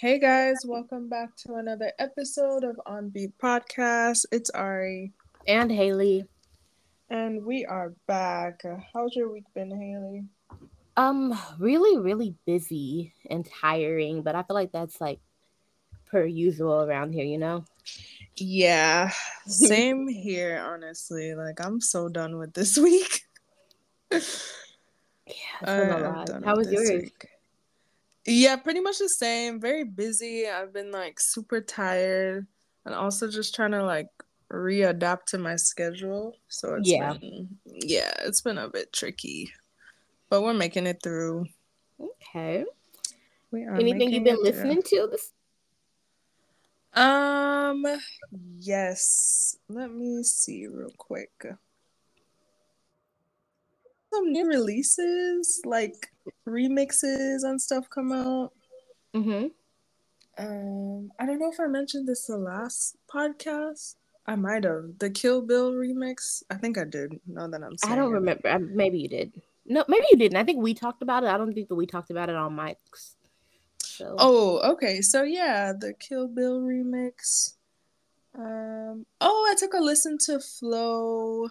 Hey guys, welcome back to another episode of On Beat Podcast. It's Ari. And Haley. And we are back. How's your week been, Haley? Um, really, really busy and tiring, but I feel like that's like per usual around here, you know? Yeah, same here, honestly. Like, I'm so done with this week. yeah, it's been a lot. How was yours? Week. Yeah, pretty much the same. Very busy. I've been like super tired and also just trying to like readapt to my schedule. So it's yeah. been yeah, it's been a bit tricky. But we're making it through. Okay. We are Anything you've been listening through. to this um yes. Let me see real quick. Some new releases, like remixes and stuff come out. Mm-hmm. Um, I don't know if I mentioned this the last podcast. I might have the Kill Bill remix. I think I did. Now that I'm saying, I don't remember. Maybe you did. No, maybe you didn't. I think we talked about it. I don't think that we talked about it on mics. So. Oh, okay. So yeah, the Kill Bill remix. Um. Oh, I took a listen to Flow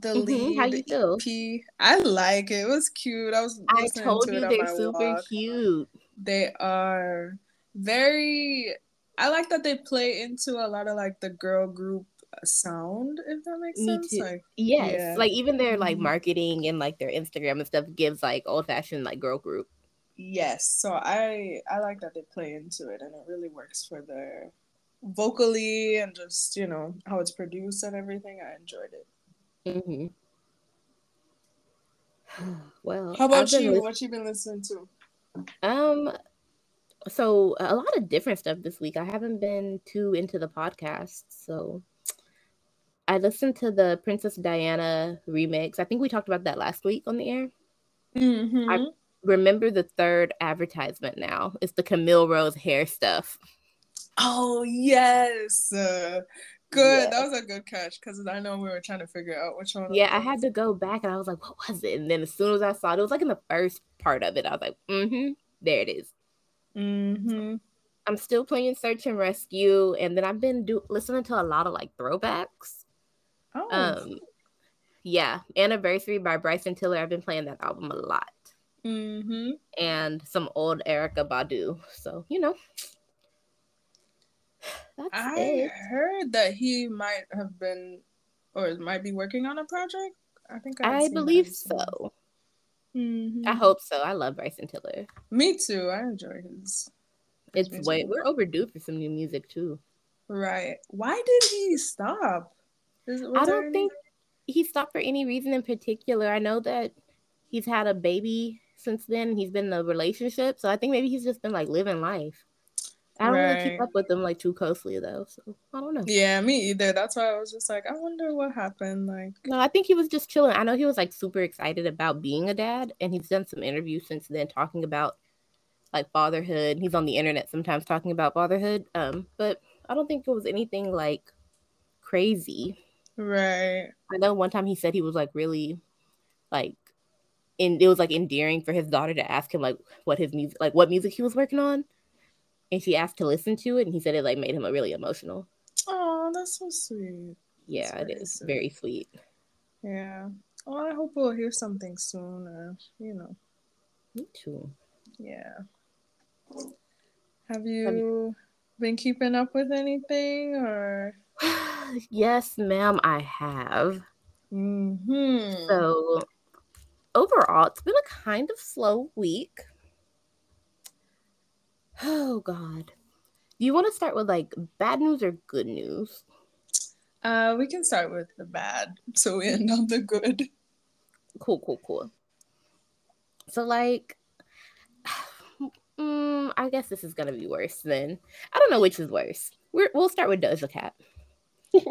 the mm-hmm. lead How you feel? EP. I like it. It was cute. I was. I told to you they're super walk. cute. They are very. I like that they play into a lot of like the girl group sound. If that makes Me sense. Too. Like, yes, yeah. like even their like mm-hmm. marketing and like their Instagram and stuff gives like old fashioned like girl group. Yes, so I I like that they play into it, and it really works for their vocally and just you know how it's produced and everything. I enjoyed it. Mm-hmm. Well, how about you? What you been listening to? Um, so a lot of different stuff this week. I haven't been too into the podcast, so I listened to the Princess Diana remix. I think we talked about that last week on the air. Mm-hmm. I remember the third advertisement now. It's the Camille Rose hair stuff. Oh yes, uh, Good. That was a good catch because I know we were trying to figure out which one. Yeah, I had to go back and I was like, what was it? And then as soon as I saw it, it was like in the first part of it. I was like, mm-hmm, there it is. Mm-hmm. I'm still playing Search and Rescue, and then I've been do- listening to a lot of like throwbacks. Oh. Um, yeah, Anniversary by Bryson Tiller. I've been playing that album a lot. Mm-hmm. And some old Erykah Badu. So you know, that's I it. heard that he might have been or might be working on a project. I think I, I believe so. Mm-hmm. I hope so. I love Bryson Tiller. Me too. I enjoy his. his it's way we're overdue for some new music too. Right. Why did he stop? Is, I don't any... think he stopped for any reason in particular. I know that he's had a baby since then. He's been in a relationship, so I think maybe he's just been like living life. I don't right. really keep up with them like too closely though, so I don't know. Yeah, me either. That's why I was just like, I wonder what happened. Like, no, I think he was just chilling. I know he was like super excited about being a dad, and he's done some interviews since then talking about like fatherhood. He's on the internet sometimes talking about fatherhood. Um, but I don't think it was anything like crazy. Right. I know one time he said he was like really like and it was like endearing for his daughter to ask him like what his music like what music he was working on and she asked to listen to it, and he said it like made him really emotional. Oh, that's so sweet. Yeah, that's it is sweet. very sweet. Yeah. Well, I hope we'll hear something soon. Uh, you know. Me too. Yeah. Have you, Have you been keeping up with anything or? yes, ma'am, I have. Mm-hmm. So overall, it's been a kind of slow week. Oh God. Do you want to start with like bad news or good news? Uh, we can start with the bad, so we end on the good. Cool, cool, cool. So like, mm, I guess this is gonna be worse then. I don't know which is worse. We're, we'll start with Doja Cat.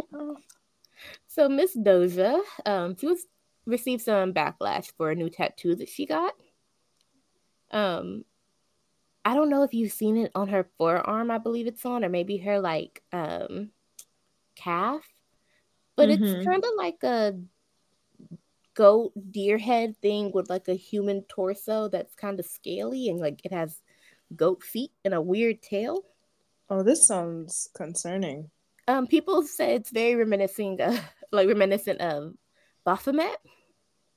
so Miss Doja, um, she was received some backlash for a new tattoo that she got. Um, I don't know if you've seen it on her forearm, I believe it's on, or maybe her like um calf. But mm-hmm. it's kind of like a goat deer head thing with like a human torso that's kind of scaly and like it has goat feet and a weird tail. Oh, this sounds concerning. Um, people say it's very reminiscent, of, like reminiscent of Baphomet.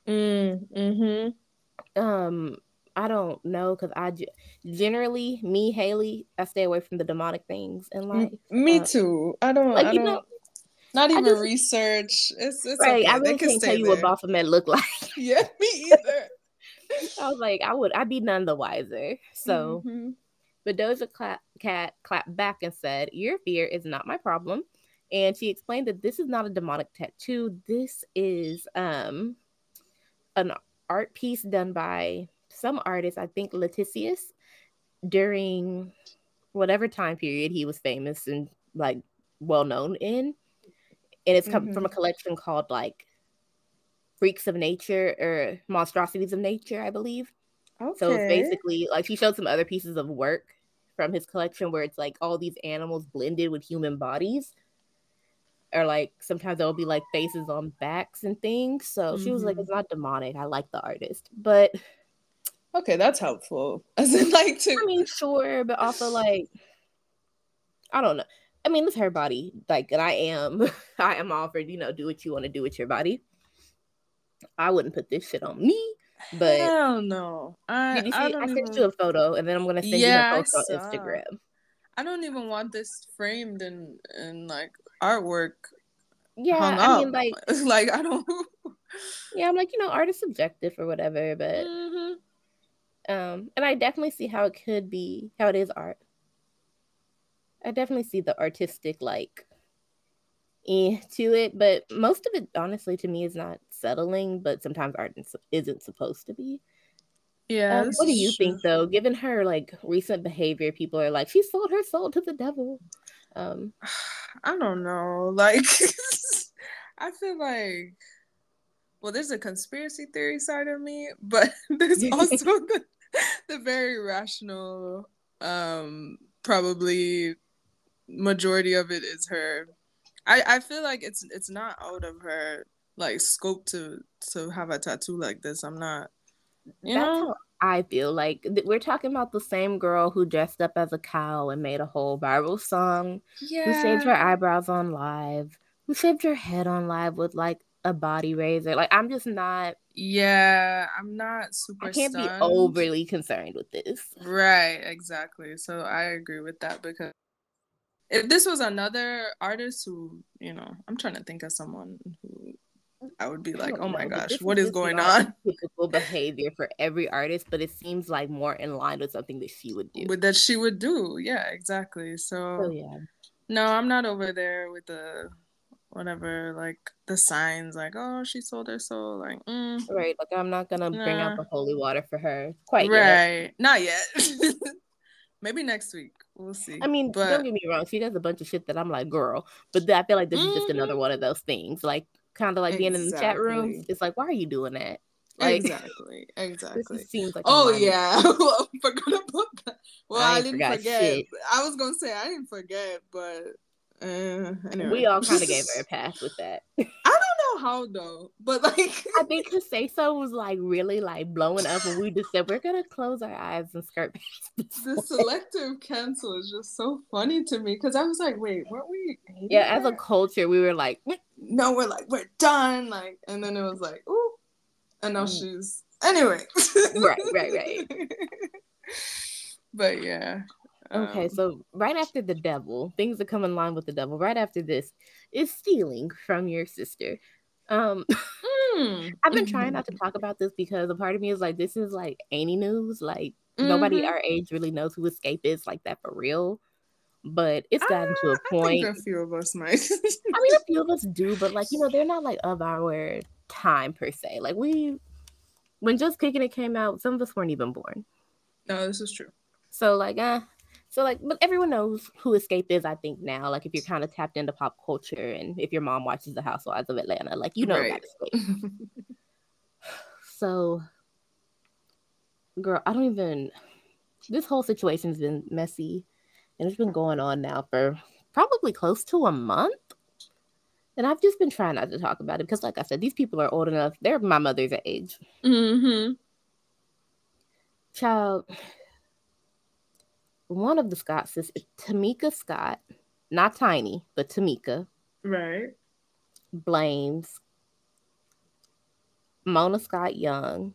Mm, mm-hmm. Um, I don't know because I generally me Haley I stay away from the demonic things in life. Me uh, too. I don't. Like, I don't. Know, not even just, research. It's, it's right. Okay. I really can't tell you what Baphomet look like. yeah, me either. I was like, I would, I'd be none the wiser. So, mm-hmm. but Doja clap, Cat clapped back and said, "Your fear is not my problem." And she explained that this is not a demonic tattoo. This is um an art piece done by some artists, I think Letizius, during whatever time period he was famous and like well known in. And it's come mm-hmm. from a collection called like Freaks of Nature or Monstrosities of Nature, I believe. Okay. So it's basically like he showed some other pieces of work from his collection where it's like all these animals blended with human bodies. Or like sometimes there'll be like faces on backs and things. So mm-hmm. she was like, mm-hmm. it's not demonic. I like the artist. But Okay, that's helpful. As in, like, to I mean, sure, but also like, I don't know. I mean, it's her body. Like, and I am, I am offered. You know, do what you want to do with your body. I wouldn't put this shit on me. But hell no. I, did you see? I, I sent even... you a photo, and then I'm gonna send yeah, you a photo on Instagram. I don't even want this framed in in like artwork. Yeah, I mean, like, like I don't. yeah, I'm like, you know, art is subjective or whatever, but. Mm-hmm um, and I definitely see how it could be, how it is art. I definitely see the artistic like eh, to it, but most of it, honestly, to me, is not settling. But sometimes art isn't supposed to be. Yeah. Um, what do you think, though? Given her like recent behavior, people are like, she sold her soul to the devil. Um, I don't know. Like, I feel like well, there's a conspiracy theory side of me, but there's also the, the very rational, um, probably majority of it is her. I, I feel like it's it's not out of her like scope to to have a tattoo like this. I'm not. You That's know? I feel like we're talking about the same girl who dressed up as a cow and made a whole viral song. Yeah. Who shaved her eyebrows on live. Who shaved her head on live with like a body razor. Like I'm just not. Yeah, I'm not super. I can't stunned. be overly concerned with this. Right. Exactly. So I agree with that because if this was another artist who, you know, I'm trying to think of someone who I would be like, oh my gosh, what is, is going on? Typical behavior for every artist, but it seems like more in line with something that she would do. With that she would do, yeah, exactly. So, oh, yeah. No, I'm not over there with the whatever, like the signs, like oh she sold her soul, like mm, right. Like I'm not gonna nah. bring out the holy water for her quite right. Yet. Not yet. Maybe next week. We'll see. I mean, but... don't get me wrong. She does a bunch of shit that I'm like, girl. But I feel like this mm-hmm. is just another mm-hmm. one of those things. Like, kind of like exactly. being in the chat room. It's like, why are you doing that? Like, exactly. Exactly. seems like. Oh yeah. well, forgot about that. Well, I, I didn't forget. Shit. I was gonna say I didn't forget, but uh, anyway. We all kind of gave her a pass with that. I don't know how though, but like I think because say so was like really like blowing up, and we just said we're gonna close our eyes and skirt The selective cancel is just so funny to me because I was like, wait, weren't we? Yeah, as a culture, we were like, no, we're like we're done, like, and then it was like, ooh, and now mm. she's anyway. right, right, right. but yeah, Okay, um, so right after the devil, things that come in line with the devil. Right after this is stealing from your sister. Um, mm, I've been trying not to mm-hmm. talk about this because a part of me is like, this is like any news. Like mm-hmm. nobody our age really knows who Xscape is like that for real. But it's gotten uh, to a point. a few of us might. I mean, a few of us do, but like you know, they're not like of our time per se. Like we, when just kicking it came out, some of us weren't even born. No, this is true. So like, uh, so like, but everyone knows who Xscape is. I think now, like if you're kind of tapped into pop culture, and if your mom watches The Housewives of Atlanta, like you know right. about Xscape. so, girl, I don't even. This whole situation's been messy, and it's been going on now for probably close to a month. And I've just been trying not to talk about it because, like I said, these people are old enough. They're my mother's age. Mm-hmm. Child, one of the Scott sisters, Tamika Scott, not Tiny, but Tamika, right, blames Mona Scott Young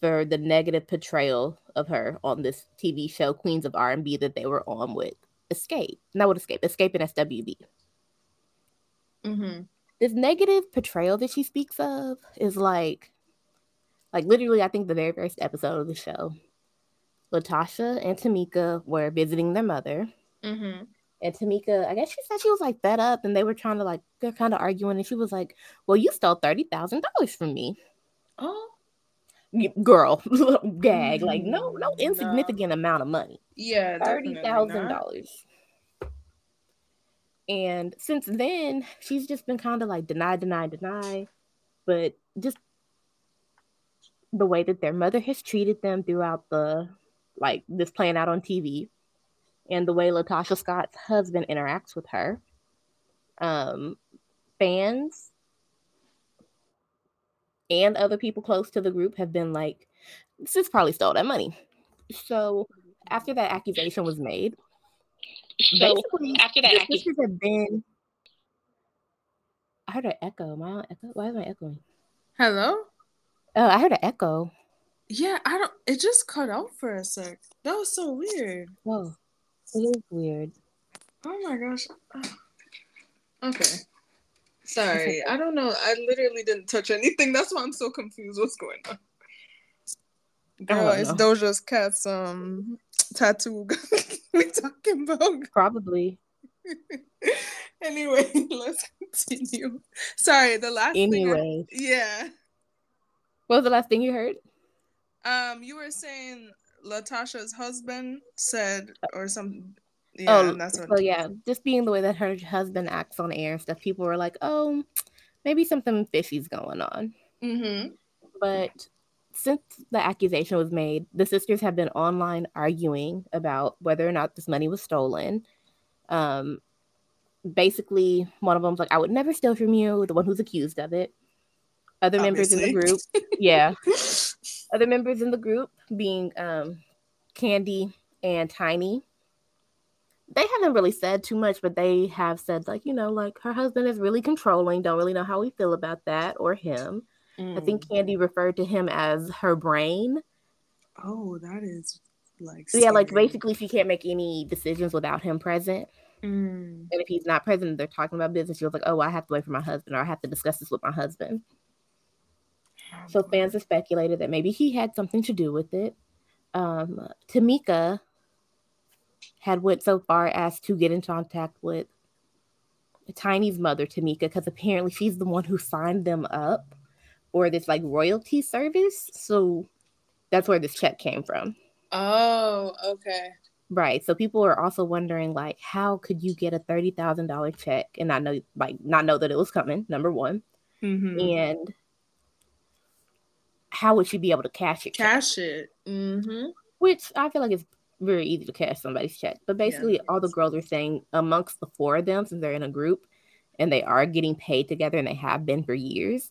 for the negative portrayal of her on this TV show Queens of R&B that they were on with Xscape. Not with Escape, Xscape and SWV. Mm-hmm. This negative portrayal that she speaks of is like, like literally, I think the very first episode of the show, LaTocha and Tamika were visiting their mother. Mm-hmm. And Tamika, I guess she said she was like fed up and they were trying to like, they're kind of arguing. And she was like, Well, you stole $30,000 from me. Oh, girl, gag. Like, no, no insignificant no. amount of money. Yeah, $30,000. And since then, she's just been kind of like deny, deny, deny. But just the way that their mother has treated them throughout the like this playing out on TV and the way LaTocha Scott's husband interacts with her. Um, fans and other people close to the group have been like, "Sis probably stole that money." So after that accusation was made, so basically after that accusation have been. I heard an echo. Am I on echo? Why am I echoing? Hello. Oh, I heard an echo. Yeah, I don't. It just cut out for a sec. That was so weird. Whoa. It is weird. Oh my gosh. Okay. Sorry. I don't know. I literally didn't touch anything. That's why I'm so confused. What's going on? Girl, it's Doja's cat's um tattoo we talking about. Probably. anyway, let's continue. Sorry, the last anyway. I, yeah. What was the last thing you heard? Um, you were saying LaTocha's husband said, or some. Yeah, oh, that's what. So yeah, just being the way that her husband acts on air and stuff, people were like, "Oh, maybe something fishy's going on." Mm-hmm. But since the accusation was made, the sisters have been online arguing about whether or not this money was stolen. Um, basically, one of them's like, "I would never steal from you," the one who's accused of it. Other Obviously. members in the group, yeah, other members in the group being um, Kandi and Tiny. They haven't really said too much, but they have said like, you know, like her husband is really controlling. Don't really know how we feel about that or him. Mm. I think Kandi referred to him as her brain. Oh, that is like scary. yeah, like basically she can't make any decisions without him present. Mm. And if he's not present, they're talking about business. She was like, "Oh, I have to wait for my husband, or I have to discuss this with my husband." So fans have speculated that maybe he had something to do with it. Um, Tamika had went so far as to get in contact with Tiny's mother, Tamika, because apparently she's the one who signed them up for this like royalty service. So that's where this check came from. Oh, okay. Right. So people are also wondering like how could you get a thirty thousand dollar check and not know like not know that it was coming, number one. Mm-hmm. And how would she be able to cash it? Cash it. Mm-hmm. Which I feel like it's very easy to cash somebody's check. But basically, yeah, all the girls are saying amongst the four of them, since they're in a group and they are getting paid together and they have been for years,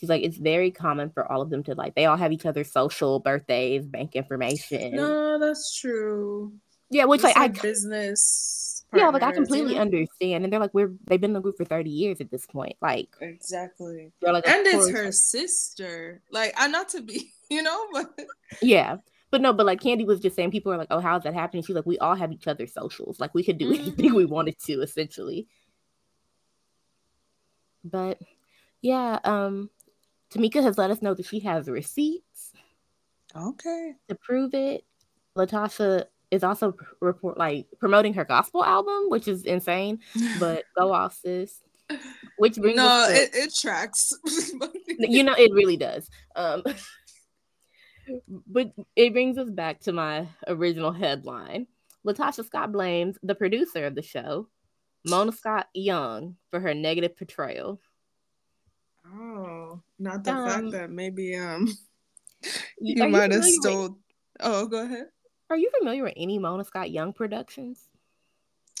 she's like it's very common for all of them to like they all have each other's social birthdays bank information no that's true yeah which like, like I business yeah like i completely understand and they're like we're they've been in the group for 30 years at this point like exactly like, and it's her sister like i not to be you know but yeah but no, but like Kandi was just saying, people are like, "Oh, how's that happening?" She's like, "We all have each other's socials. Like, we could do mm-hmm. anything we wanted to, essentially." But yeah, um, Tamika has let us know that she has receipts. Okay. To prove it, LaTocha is also report like promoting her gospel album, which is insane. But go off, sis. Which brings no, to, it, it tracks. you know, it really does. Um, but it brings us back to my original headline. LaTocha Scott blames the producer of the show, Mona Scott Young, for her negative portrayal. Oh, not the um, fact that maybe um you might have stole. With... Oh, go ahead. Are you familiar with any Mona Scott Young productions?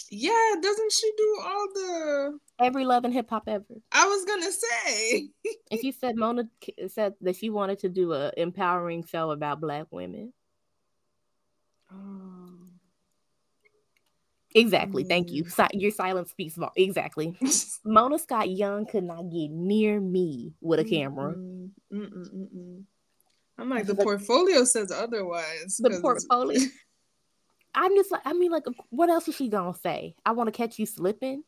Yeah, doesn't she do all the every love and hip hop ever? I was gonna say. if you said Mona said that she wanted to do a empowering show about black women. Oh. Exactly. Mm. Thank you. Si- your silence speaks more. Exactly. Mona Scott Young could not get near me with a camera. Mm-mm, mm-mm, I'm like, the portfolio says otherwise. The portfolio. I'm just like, I mean, like, what else is she gonna say? I want to catch you slipping.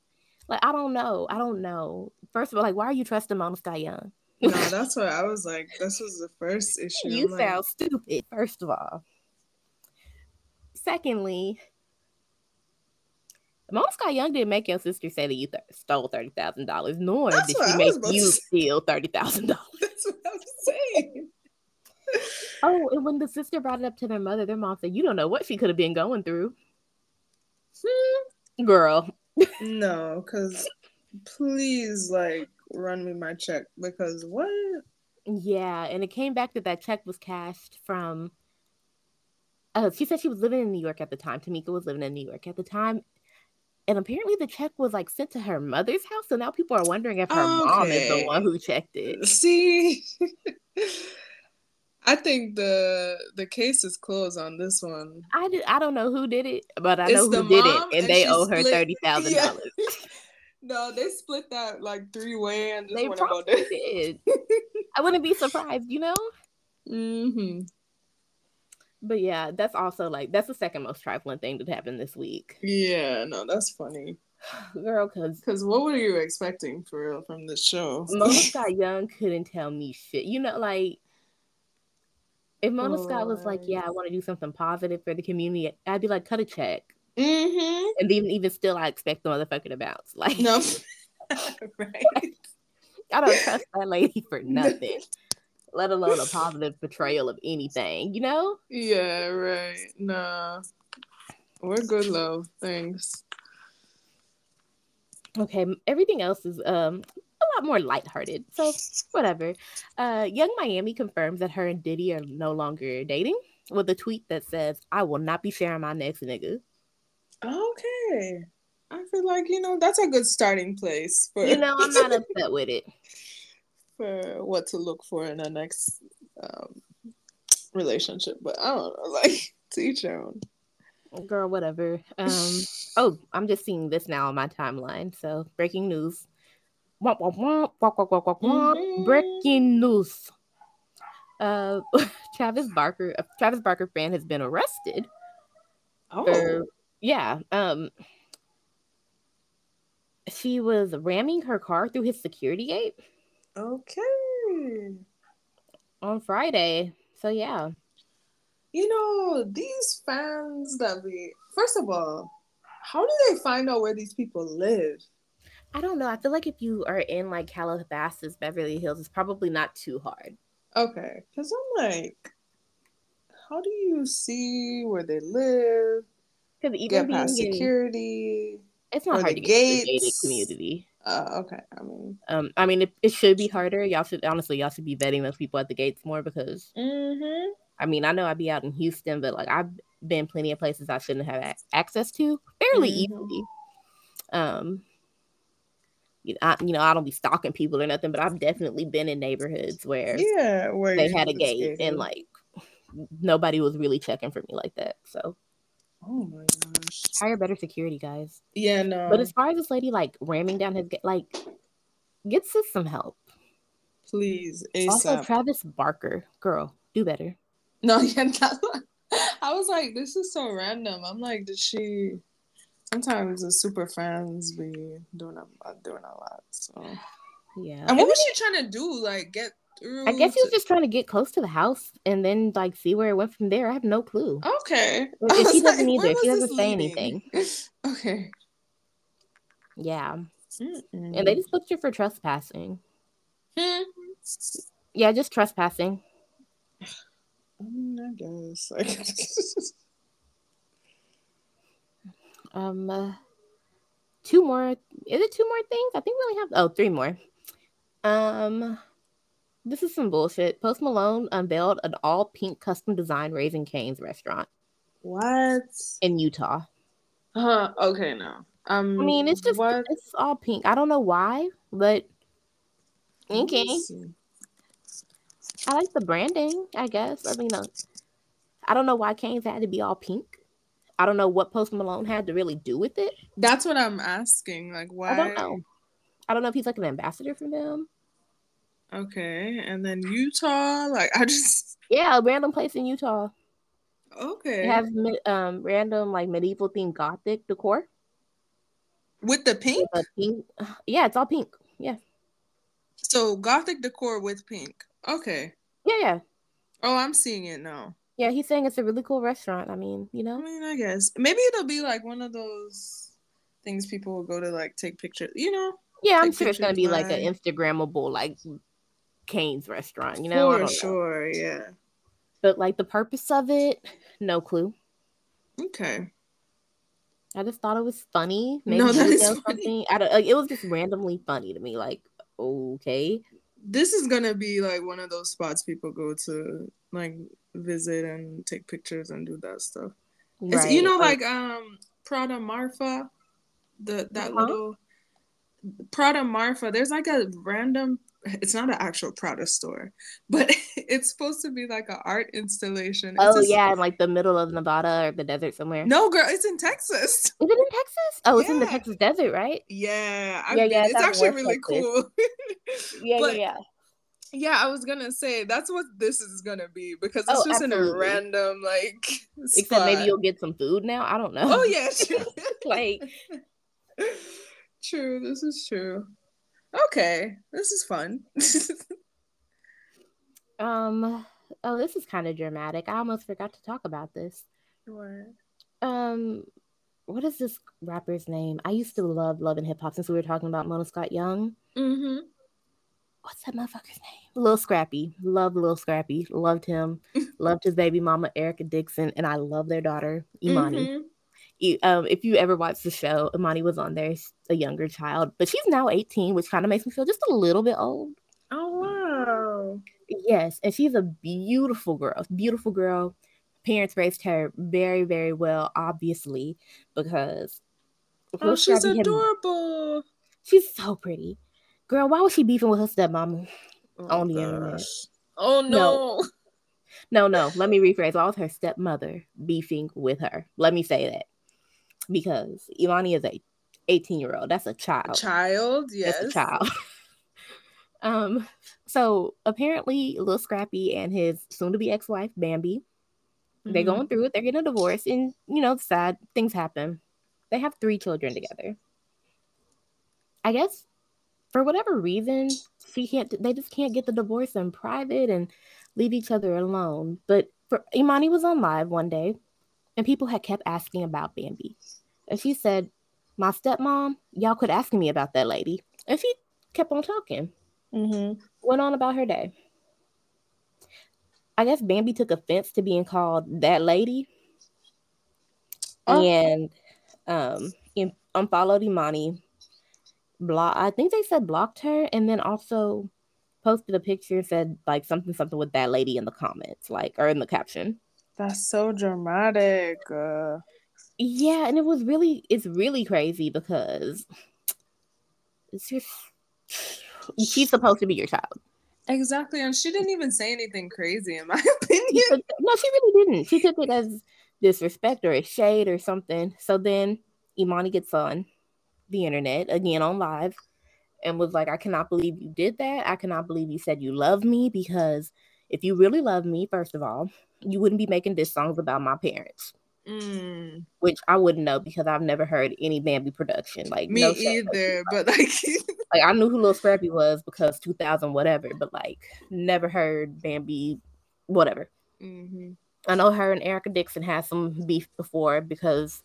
Like, I don't know. I don't know. First of all, like, why are you trusting Mona Scott Young? no, that's what I was like. This was the first issue. You I'm sound like... stupid. First of all. Secondly, Mona Scott Young didn't make your sister say that you th- stole thirty thousand dollars, nor That's did she make you steal thirty thousand dollars. That's what I was saying. Oh, and when the sister brought it up to their mother, their mom said, "You don't know what she could have been going through." Hmm. Girl, no, because please, like, run me my check because what? Yeah, and it came back that that check was cashed from. Uh, she said she was living in New York at the time. Tamika was living in New York at the time, and apparently the check was like sent to her mother's house. So now people are wondering if her okay. mom is the one who checked it. See, I think the the case is closed on this one. I did, I don't know who did it, but I it's know who did it, and, and they owe her thirty thousand yeah. dollars. no, they split that like three way, and they probably did. I wouldn't be surprised, you know. Hmm. But yeah, that's also like that's the second most trifling thing that happened this week. Yeah, no, that's funny. Girl, cause because what were you expecting for real from this show? Scott Young couldn't tell me shit. You know, like if Mona Scott was like, "Yeah, I want to do something positive for the community," I'd be like, "Cut a check." Mm-hmm. And even even still, I expect the motherfucker to bounce. Like, no, right? I don't trust that lady for nothing let alone a positive portrayal of anything, you know? Yeah, right. Nah. We're good, love. Thanks. Okay, everything else is um a lot more lighthearted. So whatever. Uh Yung Miami confirms that her and Diddy are no longer dating with a tweet that says, I will not be sharing my next nigga. Okay. I feel like, you know, that's a good starting place for You know, I'm not upset with it for what to look for in a next um, relationship. But I don't know, like to each your own. Girl, whatever. Um, oh, I'm just seeing this now on my timeline. So breaking news. Womp, womp, womp, womp, womp, womp, womp, mm-hmm. Breaking news. Uh, Travis Barker, a Travis Barker fan, has been arrested. Oh, for, yeah. Um, she was ramming her car through his security gate. Okay. On Friday. So yeah. You know, these fans that we first of all, how do they find out where these people live? I don't know. I feel like if you are in like Calabasas, Beverly Hills, it's probably not too hard. Okay. Because I'm like, how do you see where they live? Because even get past security. It's not hard to gates. get to the community. Uh, okay. I mean, um, I mean, it, it should be harder. Y'all should honestly, y'all should be vetting those people at the gates more because. Mm-hmm. I mean, I know I'd be out in Houston, but like I've been plenty of places I shouldn't have access to fairly mm-hmm. easily. Um, you know, I, you know, I don't be stalking people or nothing, but I've definitely been in neighborhoods where yeah, where they had a gate and like nobody was really checking for me like that. So Oh my gosh. Hire better security, guys. Yeah, no. But as far as this lady like ramming down his like, get us some help. Please. ASAP. Also, Travis Barker, girl, do better. No, yeah, that's I was like, this is so random. I'm like, did she? Sometimes the super fans be doing a doing a lot. So yeah. And what was she trying to do? Like, get through? I guess he was just trying to get close to the house and then like see where it went from there. I have no clue. Okay. If she doesn't like, either. She doesn't say leading? anything. okay. Yeah. Mm-mm. And they just booked you for trespassing. Hmm. Yeah, just trespassing. I guess. um, uh, two more. Is it two more things? I think we only have. Oh, three more. Um. This is some bullshit. Post Malone unveiled an all pink custom design Raising Cane's restaurant. What? In Utah. Uh, okay, no. Um, I mean, it's just what? it's all pink. I don't know why, but okay. I like the branding. I guess. I mean, uh, I don't know why Cane's had to be all pink. I don't know what Post Malone had to really do with it. That's what I'm asking. Like, why? I don't know. I don't know if he's like an ambassador for them. Okay, and then Utah, like I just yeah, a random place in Utah. Okay, it has um random like medieval themed gothic decor with the pink. With pink, yeah, it's all pink. Yeah. So gothic decor with pink. Okay. Yeah, yeah. Oh, I'm seeing it now. Yeah, he's saying it's a really cool restaurant. I mean, you know. I mean, I guess maybe it'll be like one of those things people will go to like take pictures. You know. Yeah, I'm sure it's gonna be like, like an Instagrammable like Cane's restaurant. You know. For sure. Know. Yeah. But like the purpose of it, no clue. Okay. I just thought it was funny. Maybe no, that is something. I don't, like, it was just randomly funny to me. Like, okay. This is gonna be like one of those spots people go to like visit and take pictures and do that stuff. Right. It's, you know, like um Prada Marfa, the that uh-huh. little Prada Marfa. There's like a random. It's not an actual Prada store, but it's supposed to be like an art installation. It's oh yeah, in like the middle of Nevada or the desert somewhere. No, girl, it's in Texas. Is it in Texas? Oh, it's yeah. in the Texas desert, right? Yeah, I yeah, mean, yeah. It's, it's actually really Texas. cool. yeah, but, yeah, yeah. Yeah, I was gonna say that's what this is gonna be because it's oh, just absolutely. in a random like. Spot. Except maybe you'll get some food now. I don't know. Oh yeah, true. like. True. This is true. Okay, this is fun. um. Oh, this is kind of dramatic. I almost forgot to talk about this. What? Um. What is this rapper's name? I used to love love and hip hop since we were talking about Mona Scott Young. Mm-hmm what's that motherfucker's name? Little Scrappy. Love Little Scrappy. Loved him. Loved his baby mama, Erica Dixon, and I love their daughter, Imani. Mm-hmm. Um, if you ever watched the show, Imani was on there, a younger child, but she's now 18, which kind of makes me feel just a little bit old. Oh wow. Yes, and she's a beautiful girl. Beautiful girl. Parents raised her very, very well, obviously, because Oh, she's adorable. Had, she's so pretty. Girl, why was she beefing with her stepmama oh, on the gosh. internet? Oh no. no. No, no. Let me rephrase. Why was her stepmother beefing with her? Let me say that. Because Imani is a 18 year old. That's a child. A child, yes. That's a child. um, so apparently Lil Scrappy and his soon to be ex-wife, Bambi, mm-hmm. they're going through it, they're getting a divorce, and you know, sad things happen. They have three children together. I guess for whatever reason, she can't. They just can't get the divorce in private and leave each other alone. But for Imani was on live one day, and people had kept asking about Bambi, and she said, "My stepmom, y'all quit asking me about that lady," and she kept on talking. Mm-hmm. Went on about her day. I guess Bambi took offense to being called that lady, oh. and um, unfollowed Imani block. I think they said blocked her, and then also posted a picture and said like something something with that lady in the comments, like or in the caption. That's so dramatic. Uh... Yeah, and it was really it's really crazy because it's just she's supposed to be your child. Exactly, and she didn't even say anything crazy, in my opinion. no, she really didn't. She took it as disrespect or a shade or something. So then Imani gets on the internet again on live and was like, I cannot believe you did that. I cannot believe you said you love me because if you really love me, first of all, you wouldn't be making diss songs about my parents. Mm. Which I wouldn't know because I've never heard any Bambi production. Like me no either, but like like I knew who Lil Scrappy was because 2000 whatever, but like never heard Bambi whatever. Mm-hmm. I know her and Erica Dixon had some beef before because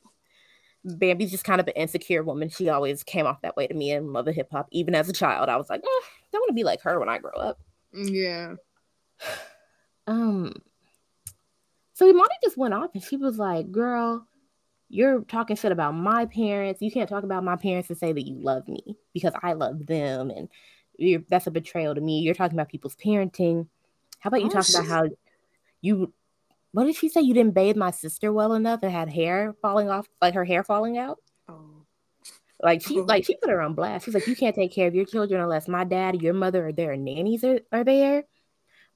Bambi's just kind of an insecure woman. She always came off that way to me and love of hip hop. Even as a child, I was like, eh, I want to be like her when I grow up. Yeah. Um. So Imani just went off and she was like, "Girl, you're talking shit about my parents. You can't talk about my parents and say that you love me because I love them, and that's a betrayal to me. You're talking about people's parenting. How about you oh, talk about how you what did she say? You didn't bathe my sister well enough and had hair falling off, like her hair falling out. Oh. Like she, like she put her on blast. She's like, you can't take care of your children unless my dad, your mother, or their nannies are, are there.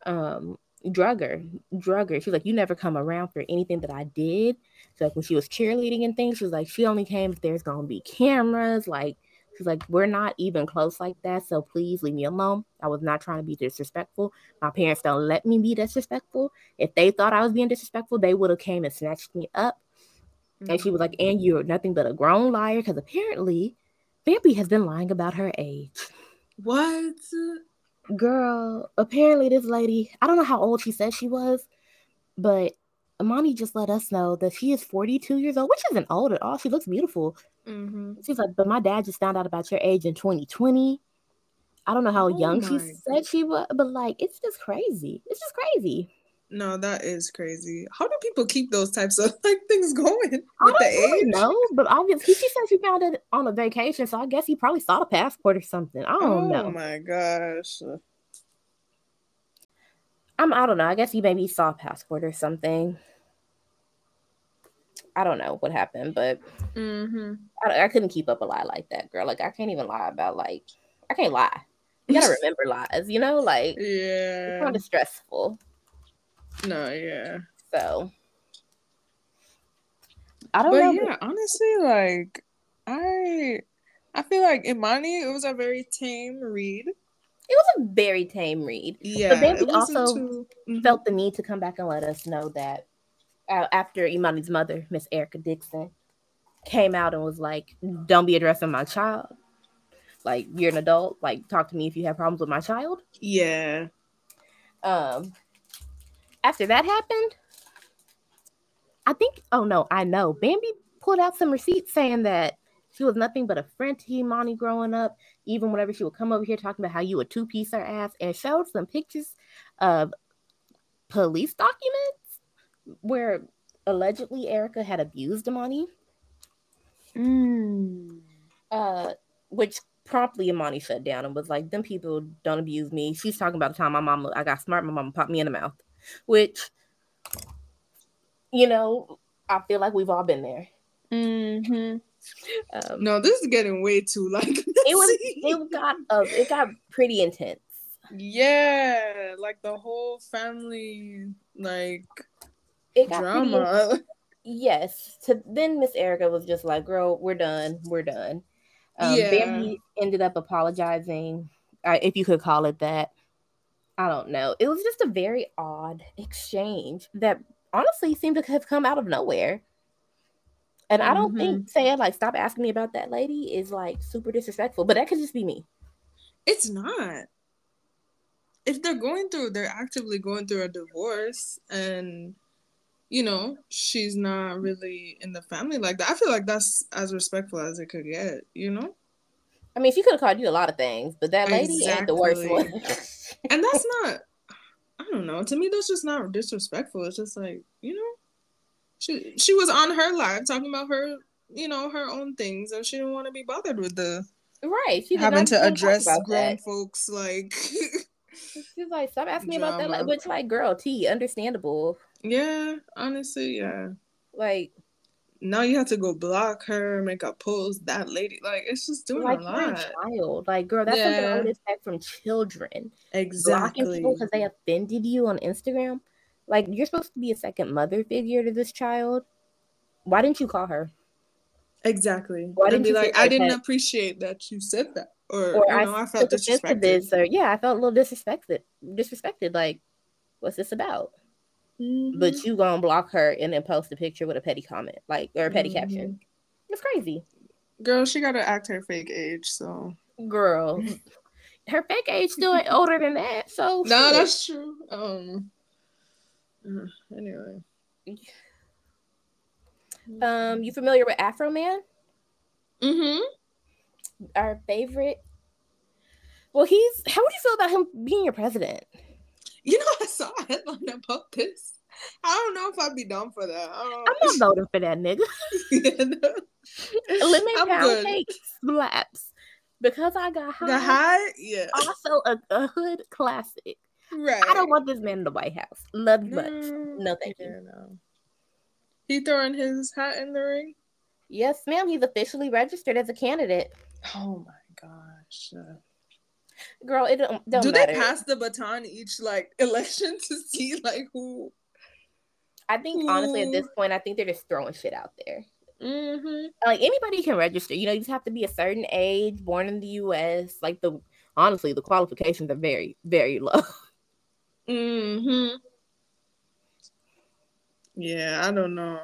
Um, drug her, drug her. She's like, you never come around for anything that I did. So like when she was cheerleading and things, she was like, she only came if there's gonna be cameras. Like she's like, we're not even close like that. So please leave me alone. I was not trying to be disrespectful. My parents don't let me be disrespectful. If they thought I was being disrespectful, they would have came and snatched me up. Mm-hmm. And she was like, and you're nothing but a grown liar because apparently Bambi has been lying about her age. What? Girl, apparently this lady, I don't know how old she said she was, but Imani just let us know that she is 42 years old, which isn't old at all. She looks beautiful. Mm-hmm. She's like, but my dad just found out about your age in 2020. I don't know how oh young she said she was, but like, it's just crazy. It's just crazy. No, that is crazy. How do people keep those types of like things going with the age? No, but obviously she said she found it on a vacation, so I guess he probably saw the passport or something. I don't oh know. Oh my gosh. I'm I don't know. I guess he maybe saw a passport or something. I don't know what happened, but mm-hmm. I, I couldn't keep up a lie like that, girl. Like I can't even lie about like I can't lie. You gotta remember lies, you know, like yeah, it's kind of stressful. No, yeah. So I don't but know. Yeah, but... honestly, like I I feel like Imani, it was a very tame read. It was a very tame read. Yeah. But then we also too... Mm-hmm. felt the need to come back and let us know that after Imani's mother, Miss Erica Dixon, came out and was like, Don't be addressing my child. Like, you're an adult. Like, talk to me if you have problems with my child. Yeah. Um, after that happened, I think, oh no, I know. Bambi pulled out some receipts saying that she was nothing but a friend to Imani growing up. Even whenever she would come over here talking about how you would two piece her ass and showed some pictures of police documents where allegedly Erica had abused Imani. Mm. Uh, which promptly Imani shut down and was like, "Them people don't abuse me." She's talking about the time my mama, I got smart, my mama popped me in the mouth which, you know, I feel like we've all been there. Mm-hmm. Um, no, this is getting way too like it was. It got uh, it got pretty intense. Yeah, like the whole family like it got drama. yes. To then Miss Erica was just like, "Girl, we're done. We're done." Um, yeah. Bambi ended up apologizing, if you could call it that, I don't know. It was just a very odd exchange that honestly seemed to have come out of nowhere. And mm-hmm. I don't think mm-hmm. saying like stop asking me about that lady is like super disrespectful, but that could just be me. It's not. If they're going through, they're actively going through a divorce and you know, she's not really in the family like that. I feel like that's as respectful as it could get, you know? I mean, she could have called you a lot of things, but that lady exactly. ain't the worst one. and that's not. I don't know. To me, that's just not disrespectful. It's just like you know, she she was on her live talking about her, you know, her own things, and she didn't want to be bothered with the right. She having to address grown that. folks like. She's like, stop asking me about that. Like, which, like, girl, T, understandable. Yeah, honestly, yeah. Like, now you have to go block her, make a post. That lady, like, it's just doing like, a lot. child, like, girl, that's yeah. something I would expect from children. Exactly. Blocking people because they offended you on Instagram. Like, you're supposed to be a second mother figure to this child. Why didn't you call her? Exactly. Why didn't you be like, I didn't that? appreciate that you said that, or, or you know, I, I felt disrespected. This, or yeah, I felt a little disrespected. Disrespected. Like, what's this about? Mm-hmm. But you gonna block her and then post a picture with a petty comment, like or a petty mm-hmm. caption. It's crazy. Girl, she gotta act her fake age, so girl. her fake age still ain't older than that. So No, shit. that's true. Um uh, anyway. Um, you familiar with Afroman? Mm-hmm. Our favorite. Well, he's how would you feel about him being your president? You know, I saw a headline about this. I don't know if I'd be down for that. I'm not voting for that nigga. yeah, no. Lemon I'm pound good. cake slaps because I got high. The high, yeah. Also, a, a hood classic. Right. I don't want this man in the White House. Love you much. Mm. No, thank yeah, you. No. He throwing his hat in the ring. Yes, ma'am. He's officially registered as a candidate. Oh my gosh. Girl, it don't, don't do matter. they pass the baton each like election to see like who? I think who... honestly at this point, I think they're just throwing shit out there. Mm-hmm. Like anybody can register. You know, you just have to be a certain age, born in the U.S. Like the honestly, the qualifications are very, very low. Mm-hmm. Yeah, I don't know.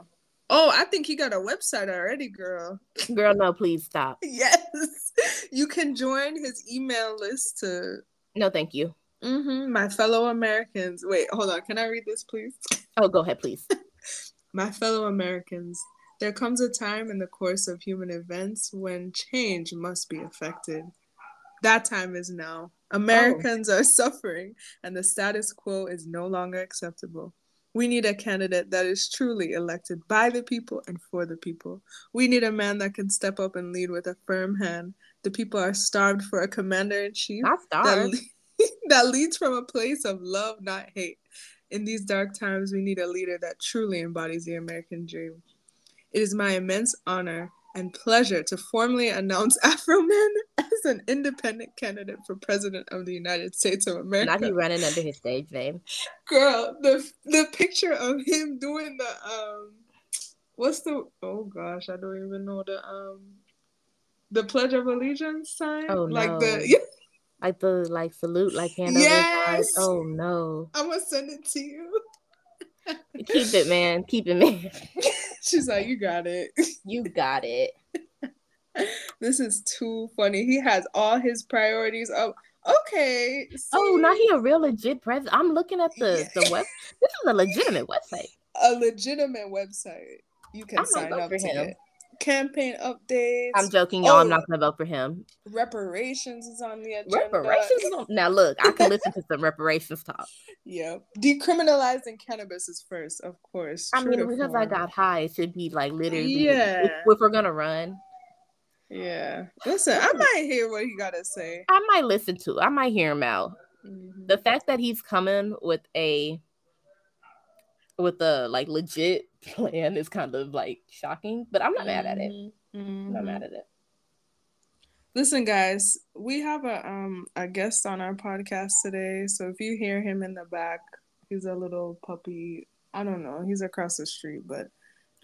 Oh, I think he got a website already, girl. Girl, no, please stop. yes. You can join his email list to No, thank you. Mm-hmm. My fellow Americans. Wait, hold on. Can I read this, please? Oh, go ahead, please. My fellow Americans, there comes a time in the course of human events when change must be effected. That time is now. Americans oh. are suffering, and the status quo is no longer acceptable. We need a candidate that is truly elected by the people and for the people. We need a man that can step up and lead with a firm hand. The people are starved for a commander in chief that, that leads from a place of love, not hate. In these dark times, we need a leader that truly embodies the American dream. It is my immense honor and pleasure to formally announce Afroman as an independent candidate for president of the United States of America. Not he running under his stage name. Girl, the the picture of him doing the um what's the oh gosh, I don't even know the um the Pledge of Allegiance sign. Oh like no. the yeah. Like the like salute, like hand yes! over. Oh no. I'm gonna send it to you. Keep it, man. Keep it, man. She's like, you got it. You got it. this is too funny. He has all his priorities up. Okay. See? Oh, now he a real legit president. I'm looking at the the web. This is a legitimate website. A legitimate website. You can sign up for him. It campaign updates. I'm joking, y'all. Oh, I'm not gonna vote for him. Reparations is on the agenda. Reparations on- now. Look, I can listen to some reparations talk. Yeah, decriminalizing cannabis is first, of course. I mean, because form. I got high, it should be like literally. Yeah. If, if we're gonna run. Yeah. Listen, I might hear what he gotta say. I might listen to. I might hear him out. Mm-hmm. The fact that he's coming with a with a like legit plan is kind of like shocking, but I'm not mm-hmm. mad at it. Mm-hmm. I'm not mad at it. Listen, guys, we have a um a guest on our podcast today. So if you hear him in the back, he's a little puppy. I don't know. He's across the street, but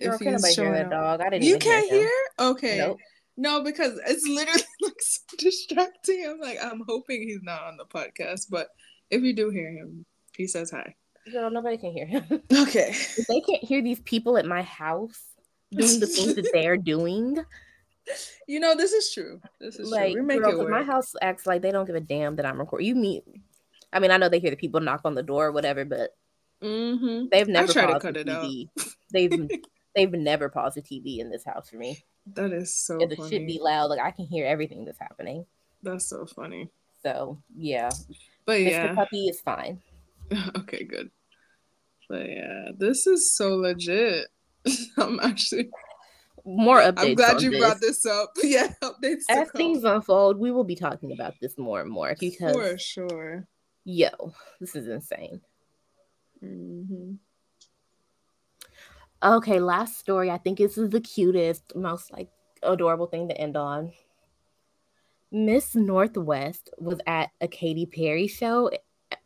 Girl, if he's showing a dog, I didn't. You can't hear? hear? Okay. Nope. No, because it's literally like so distracting. I'm like, I'm hoping he's not on the podcast, but if you do hear him, he says hi. Girl, nobody can hear him. Okay. If they can't hear these people at my house doing the things that they're doing. You know, this is true. This is like, true. We make girl, it work. My house acts like they don't give a damn that I'm recording. You meet I mean, I know they hear the people knock on the door or whatever, but mm-hmm. they've never paused the TV. they've they've never paused the TV in this house for me. That is so. It should be loud. Like I can hear everything that's happening. That's so funny. So yeah, but yeah, Mr. Puppy is fine. okay, good. But yeah, this is so legit. I'm actually more updates. I'm glad you this. brought this up. Yeah, updates. As things unfold, we will be talking about this more and more because for sure. Yo, this is insane. Mm-hmm. Okay, last story. I think this is the cutest, most like adorable thing to end on. Miss North West was at a Katy Perry show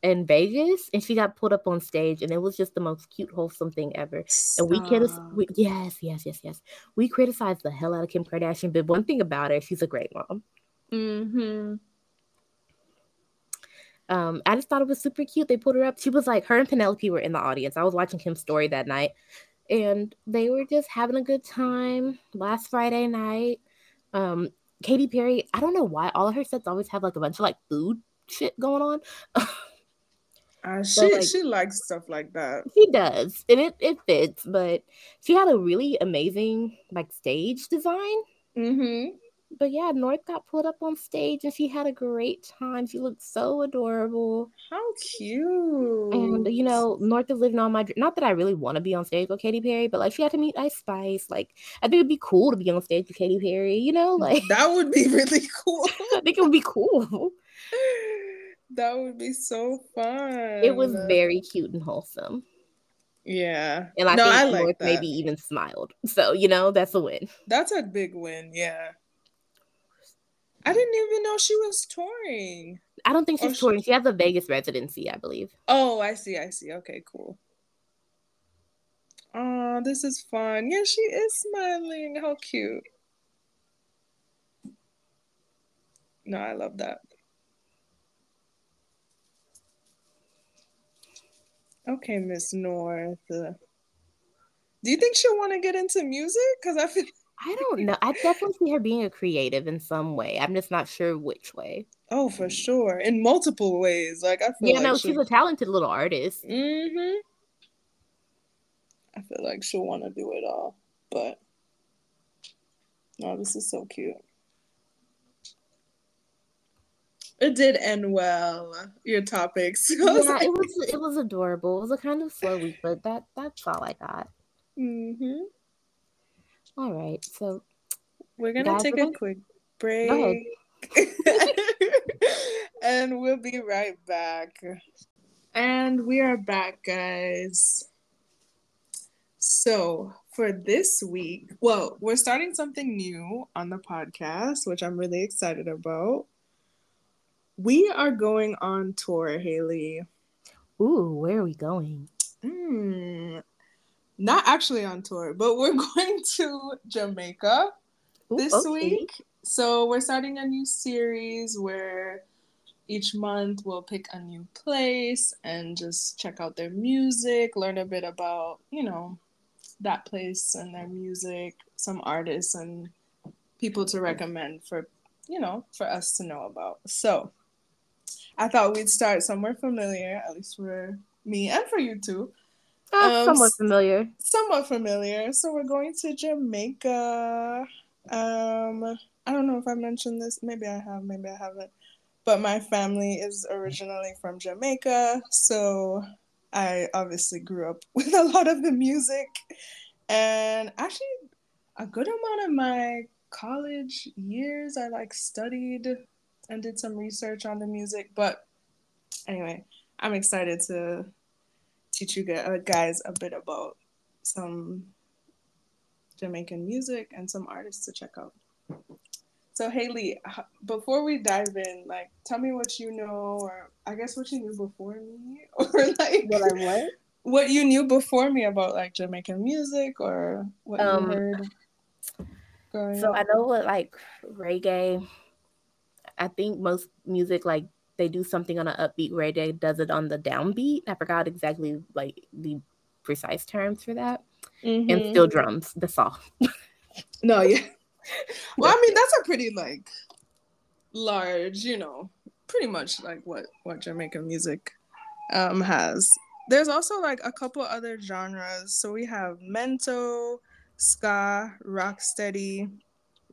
in Vegas and she got put up on stage and it was just the most cute, wholesome thing ever. Stop. And we criticized, we, yes, yes, yes, yes. We criticized the hell out of Kim Kardashian, but one thing about her, she's a great mom. Mm-hmm. Um, I just thought it was super cute. They put her up. She was like, her and Penelope were in the audience. I was watching Kim's story that night and they were just having a good time last Friday night. Um, Katy Perry, I don't know why all of her sets always have like a bunch of like food shit going on. Uh, she like, she likes stuff like that. She does, and it it fits. But she had a really amazing like stage design. Mm-hmm. But yeah, North got pulled up on stage and she had a great time. She looked so adorable. How cute! And you know, North is living on my not that I really want to be on stage with Katy Perry, but like she had to meet Ice Spice. Like I think it'd be cool to be on stage with Katy Perry. You know, like that would be really cool. I think it would be cool. That would be so fun. It was very cute and wholesome. Yeah. And I no, think I like North maybe even smiled. So, you know, that's a win. That's a big win, yeah. I didn't even know she was touring. I don't think oh, she's oh, touring. She... she has a Vegas residency, I believe. Oh, I see. I see. Okay, cool. Oh, this is fun. Yeah, she is smiling. How cute. No, I love that. Okay, Miss North. Do you think she'll want to get into music? Because I feel. I don't know. I definitely see her being a creative in some way. I'm just not sure which way. Oh, for sure, in multiple ways. Like I feel. Yeah, like no, she's a talented little artist. Mm-hmm. I feel like she'll want to do it all, but no, this is so cute. It did end well. Your topics. yeah, it was it was adorable. It was a kind of slow week, but that that's all I got. Mm-hmm. All right, so we're gonna guys, take we're a gonna... quick break, and we'll be right back. And we are back, guys. So for this week, well, we're starting something new on the podcast, which I'm really excited about. We are going on tour, Haley. Ooh, where are we going? Mm, not actually on tour, but we're going to Jamaica Ooh, this okay. week. So we're starting a new series where each month we'll pick a new place and just check out their music, learn a bit about, you know, that place and their music, some artists and people to recommend for, you know, for us to know about. So I thought we'd start somewhere familiar, at least for me and for you too. Uh, um, somewhat familiar. Somewhat familiar. So we're going to Jamaica. Um, I don't know if I mentioned this. Maybe I have. Maybe I haven't. But my family is originally from Jamaica, so I obviously grew up with a lot of the music, and actually, a good amount of my college years, I like studied and did some research on the music. But anyway, I'm excited to teach you uh, guys a bit about some Jamaican music and some artists to check out. So Haley, before we dive in, like, tell me what you know, or I guess what you knew before me, or like what I what what you knew before me about like Jamaican music, or what um, you heard. so up. I know what like reggae I think most music like they do something on an upbeat reggae does it on the downbeat. I forgot exactly like the precise terms for that. Mm-hmm. And steel drums. That's all. no, yeah. Well, I mean that's a pretty like large, you know, pretty much like what what Jamaican music um has. There's also like a couple other genres. So we have mento, ska, rocksteady,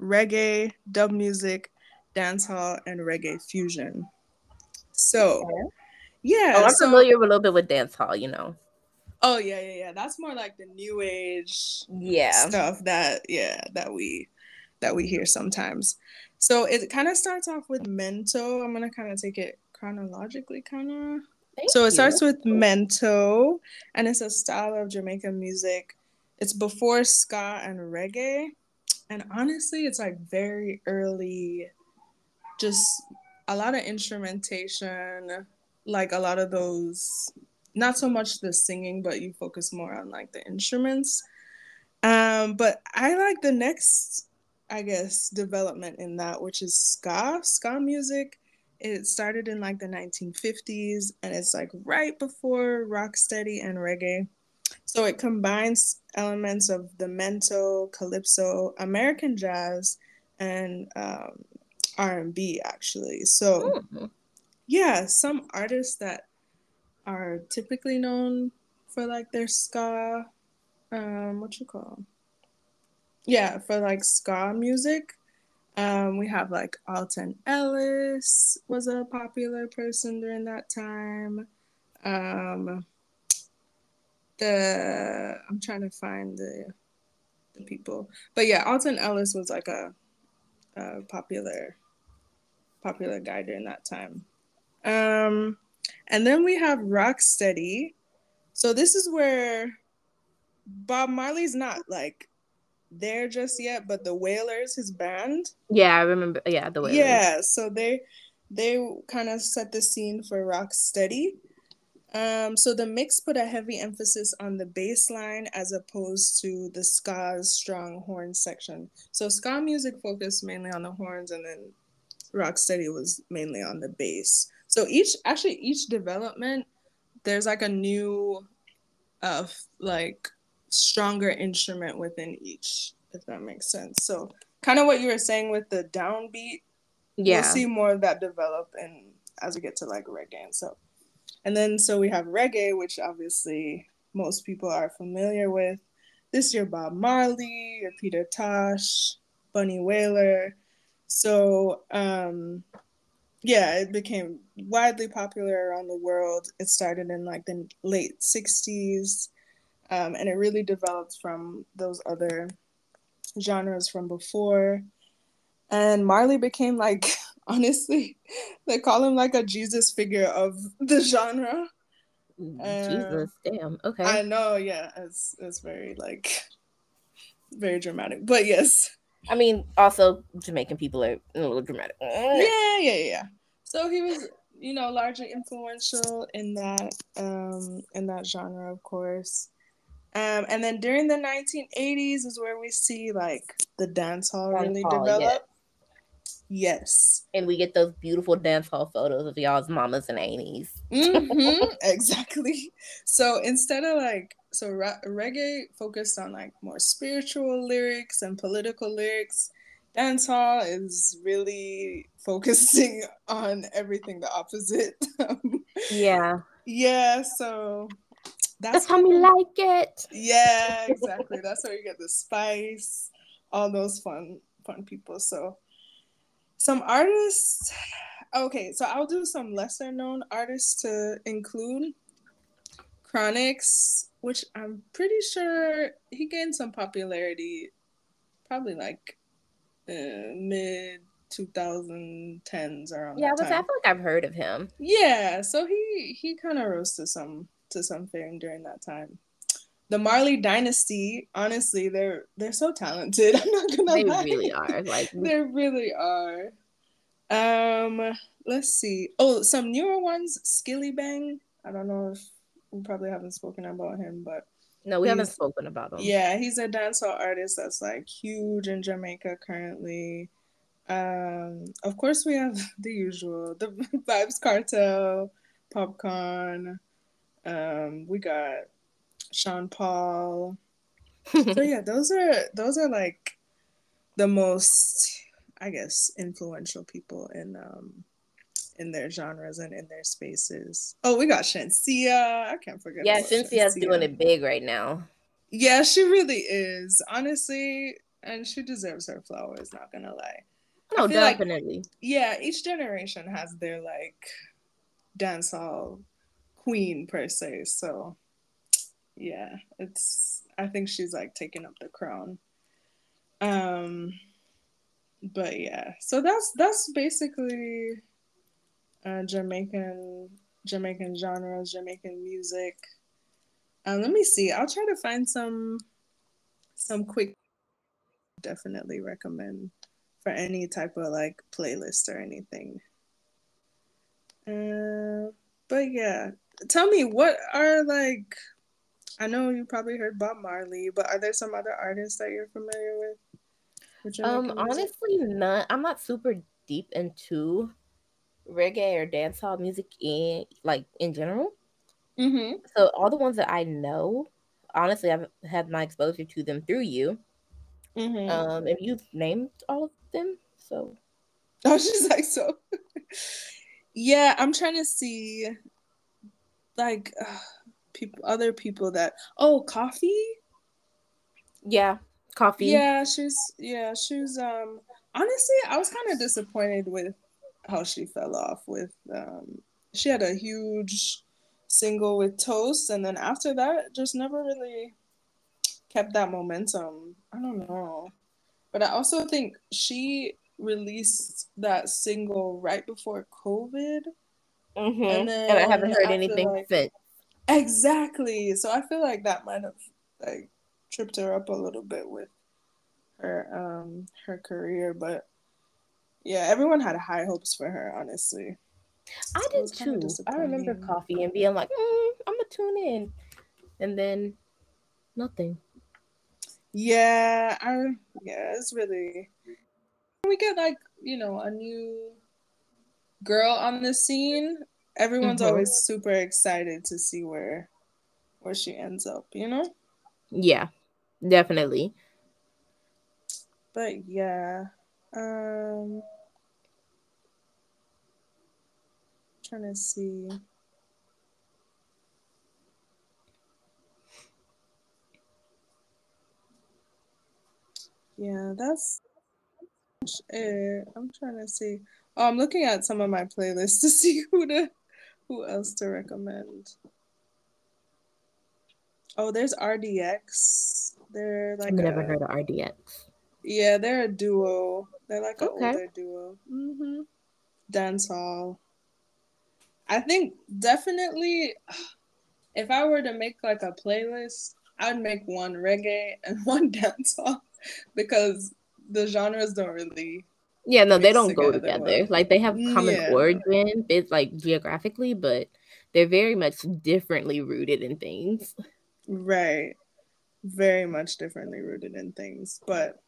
reggae, dub music, dancehall, and reggae fusion. So, yeah. Oh, I'm so, familiar a little bit with dancehall, you know. Oh yeah, yeah, yeah. That's more like the new age yeah stuff that yeah that we that we hear sometimes. So it kind of starts off with mento. I'm gonna kind of take it chronologically, kind of. So it starts with mento, and it's a style of Jamaican music. It's before ska and reggae, and honestly, it's like very early just a lot of instrumentation, like a lot of those, not so much the singing, but you focus more on like the instruments. Um, but I like the next, I guess, development in that, which is ska, ska music. It started in like the 1950s and it's like right before rocksteady and reggae. So it combines elements of the mento, calypso, American jazz, and um, R&B actually. So mm. yeah, some artists that are typically known for like their ska um what you call yeah for like ska music um we have like alton ellis was a popular person during that time um the i'm trying to find the the people but yeah alton ellis was like a, a popular popular guy during that time. Um, and then we have Rocksteady. So this is where Bob Marley's not like there just yet, but the Wailers, his band. Yeah, I remember. Yeah, the Wailers. Yeah, so they they kind of set the scene for Rocksteady. Um, so the mix put a heavy emphasis on the bass line as opposed to the ska's strong horn section. So ska music focused mainly on the horns, and then Rocksteady was mainly on the bass. So each actually each development, there's like a new, uh, like stronger instrument within each, if that makes sense. So kind of what you were saying with the downbeat. Yeah. We'll see more of that develop and as we get to like reggae and so. And then so we have reggae, which obviously most people are familiar with. This year Bob Marley, Peter Tosh, Bunny Wailer. So um yeah, it became widely popular around the world. It started in like the late 60s um, and it really developed from those other genres from before. And Marley became like, honestly, they call him like a Jesus figure of the genre. Jesus, damn. Okay. I know, yeah. It's it's very like very dramatic. But yes. I mean, also Jamaican people are a little dramatic. Yeah, yeah, yeah. So he was, you know, largely influential in that um in that genre, of course. Um, and then during the 1980s is where we see like the dance hall dance really hall, develop. Yes. And we get those beautiful dance hall photos of y'all's mamas and aunties. Mm-hmm, exactly. So instead of like, so ra- reggae focused on like more spiritual lyrics and political lyrics, dance hall is really focusing on everything the opposite. yeah. Yeah. So that's, how we like it. Yeah, exactly. That's where you get the spice, all those fun, fun people. So, some artists. Okay, so I'll do some lesser known artists to include. Chronixx, which I'm pretty sure he gained some popularity, probably like uh, mid 2010s around. Yeah, was, I feel like I've heard of him. Yeah, so he he kind of rose to some to some fame during that time. The Marley Dynasty, honestly, they're they're so talented. I'm not gonna they lie. They really are. Like they really are. Um, let's see. Oh, some newer ones, Skillibeng. I don't know if we probably haven't spoken about him, but no, we haven't spoken about him. Yeah, he's a dancehall artist that's like huge in Jamaica currently. Um, of course, we have the usual, the Vybz Kartel, Popcaan. Um, we got Sean Paul. so yeah, those are those are like the most, I guess, influential people in um in their genres and in their spaces. Oh, we got Shenseea. I can't forget. Yeah, Shenseea's doing it big right now. Yeah, she really is. Honestly, and she deserves her flowers, not gonna lie. No, definitely. Like, yeah, each generation has their like dancehall queen per se. So yeah, it's I think she's like taking up the crown. Um but yeah, so that's that's basically uh, Jamaican Jamaican genres, Jamaican music. Um, let me see. I'll try to find some some quick. Definitely recommend for any type of like playlist or anything. Uh, but yeah, tell me what are like I know you probably heard Bob Marley, but are there some other artists that you're familiar with? Um, honestly, not. I'm not super deep into reggae or dancehall music in like in general. Mm-hmm. So all the ones that I know, honestly, I've had my exposure to them through you. Mm-hmm. Um, and you've named all of them, so. I was just like so. yeah, I'm trying to see like uh, people other people that oh Koffee? Yeah Koffee. Yeah she's yeah she's um honestly i was kind of disappointed with how she fell off with um she had a huge single with toast and then after that just never really kept that momentum. I don't know. But i also think she released that single right before covid. Mm-hmm. And, then and I haven't heard anything like, since. Exactly. So I feel like that might have like tripped her up a little bit with her um her career, but yeah, everyone had high hopes for her. Honestly, I did too. I remember Koffee and being like, mm, "I'm gonna tune in," and then nothing. Yeah, I yeah, it's really. We get like you know a new girl on the scene. Everyone's mm-hmm. always super excited to see where where she ends up. You know. Yeah, definitely. But yeah, um, trying to see. Yeah, that's it. I'm trying to see. Oh, I'm looking at some of my playlists to see who to who else to recommend. Oh, there's RDX. They're like I've never a, heard of RDX. Yeah, they're a duo. They're like an okay. older duo. Mm-hmm. Dance hall. I think definitely, if I were to make like a playlist, I'd make one reggae and one dancehall because the genres don't really. Yeah, no, they don't go together. Like they have common yeah. origin, it's like geographically, but they're very much differently rooted in things. Right. Very much differently rooted in things. But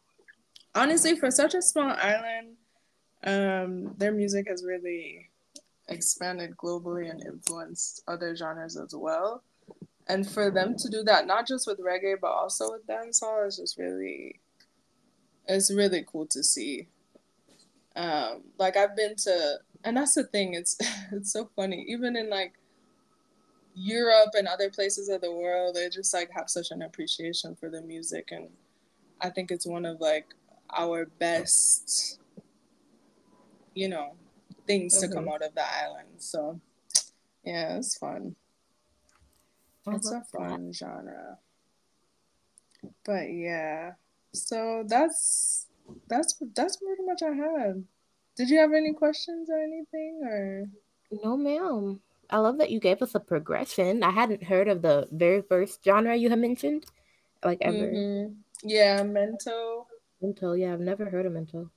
honestly, for such a small island, um, their music has really expanded globally and influenced other genres as well. And for them to do that, not just with reggae, but also with dancehall, is just really, it's really cool to see. Um, like I've been to, and that's the thing. It's it's so funny. Even in like Europe and other places of the world, they just like have such an appreciation for the music, and I think it's one of like our best, you know, things mm-hmm. to come mm-hmm. out of the island. So, yeah, it's fun. It's a fun that. genre. But yeah, so that's that's that's pretty much I have. Did you have any questions or anything or? No, ma'am. I love that you gave us a progression. I hadn't heard of the very first genre you have mentioned, like ever. Mm-hmm. Yeah, mento. Mento, yeah, I've never heard of mento.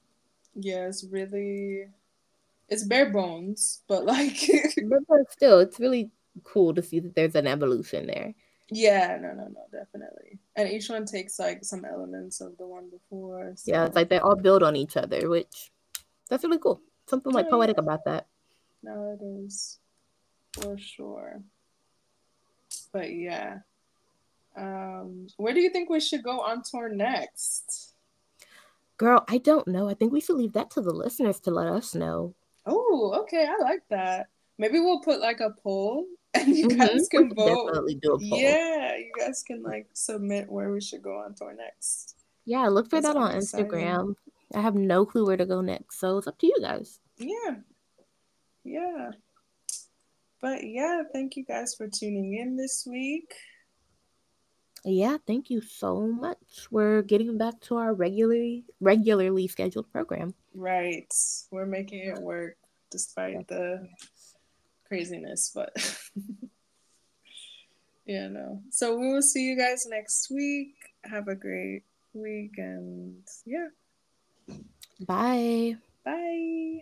Yeah, it's really, it's bare bones, but like, but still, it's really cool to see that there's an evolution there. Yeah, no, no, no, definitely. And each one takes like some elements of the one before. So. Yeah, it's like they all build on each other, which that's really cool. Something like poetic about that. No, it is for sure. But yeah, um, where do you think we should go on tour next? Girl, I don't know. I think we should leave that to the listeners to let us know. Oh, okay. I like that. Maybe we'll put like a poll and you mm-hmm. guys can vote. Definitely do a poll. Yeah, you guys can like submit where we should go on tour next. Yeah, look for That's that on exciting. Instagram. I have no clue where to go next, so it's up to you guys. Yeah. Yeah. But yeah, thank you guys for tuning in this week. Yeah, thank you so much. We're getting back to our regularly regularly scheduled program. Right. We're making it work despite the craziness, but yeah, no. So we will see you guys next week. Have a great week and yeah. Bye. Bye.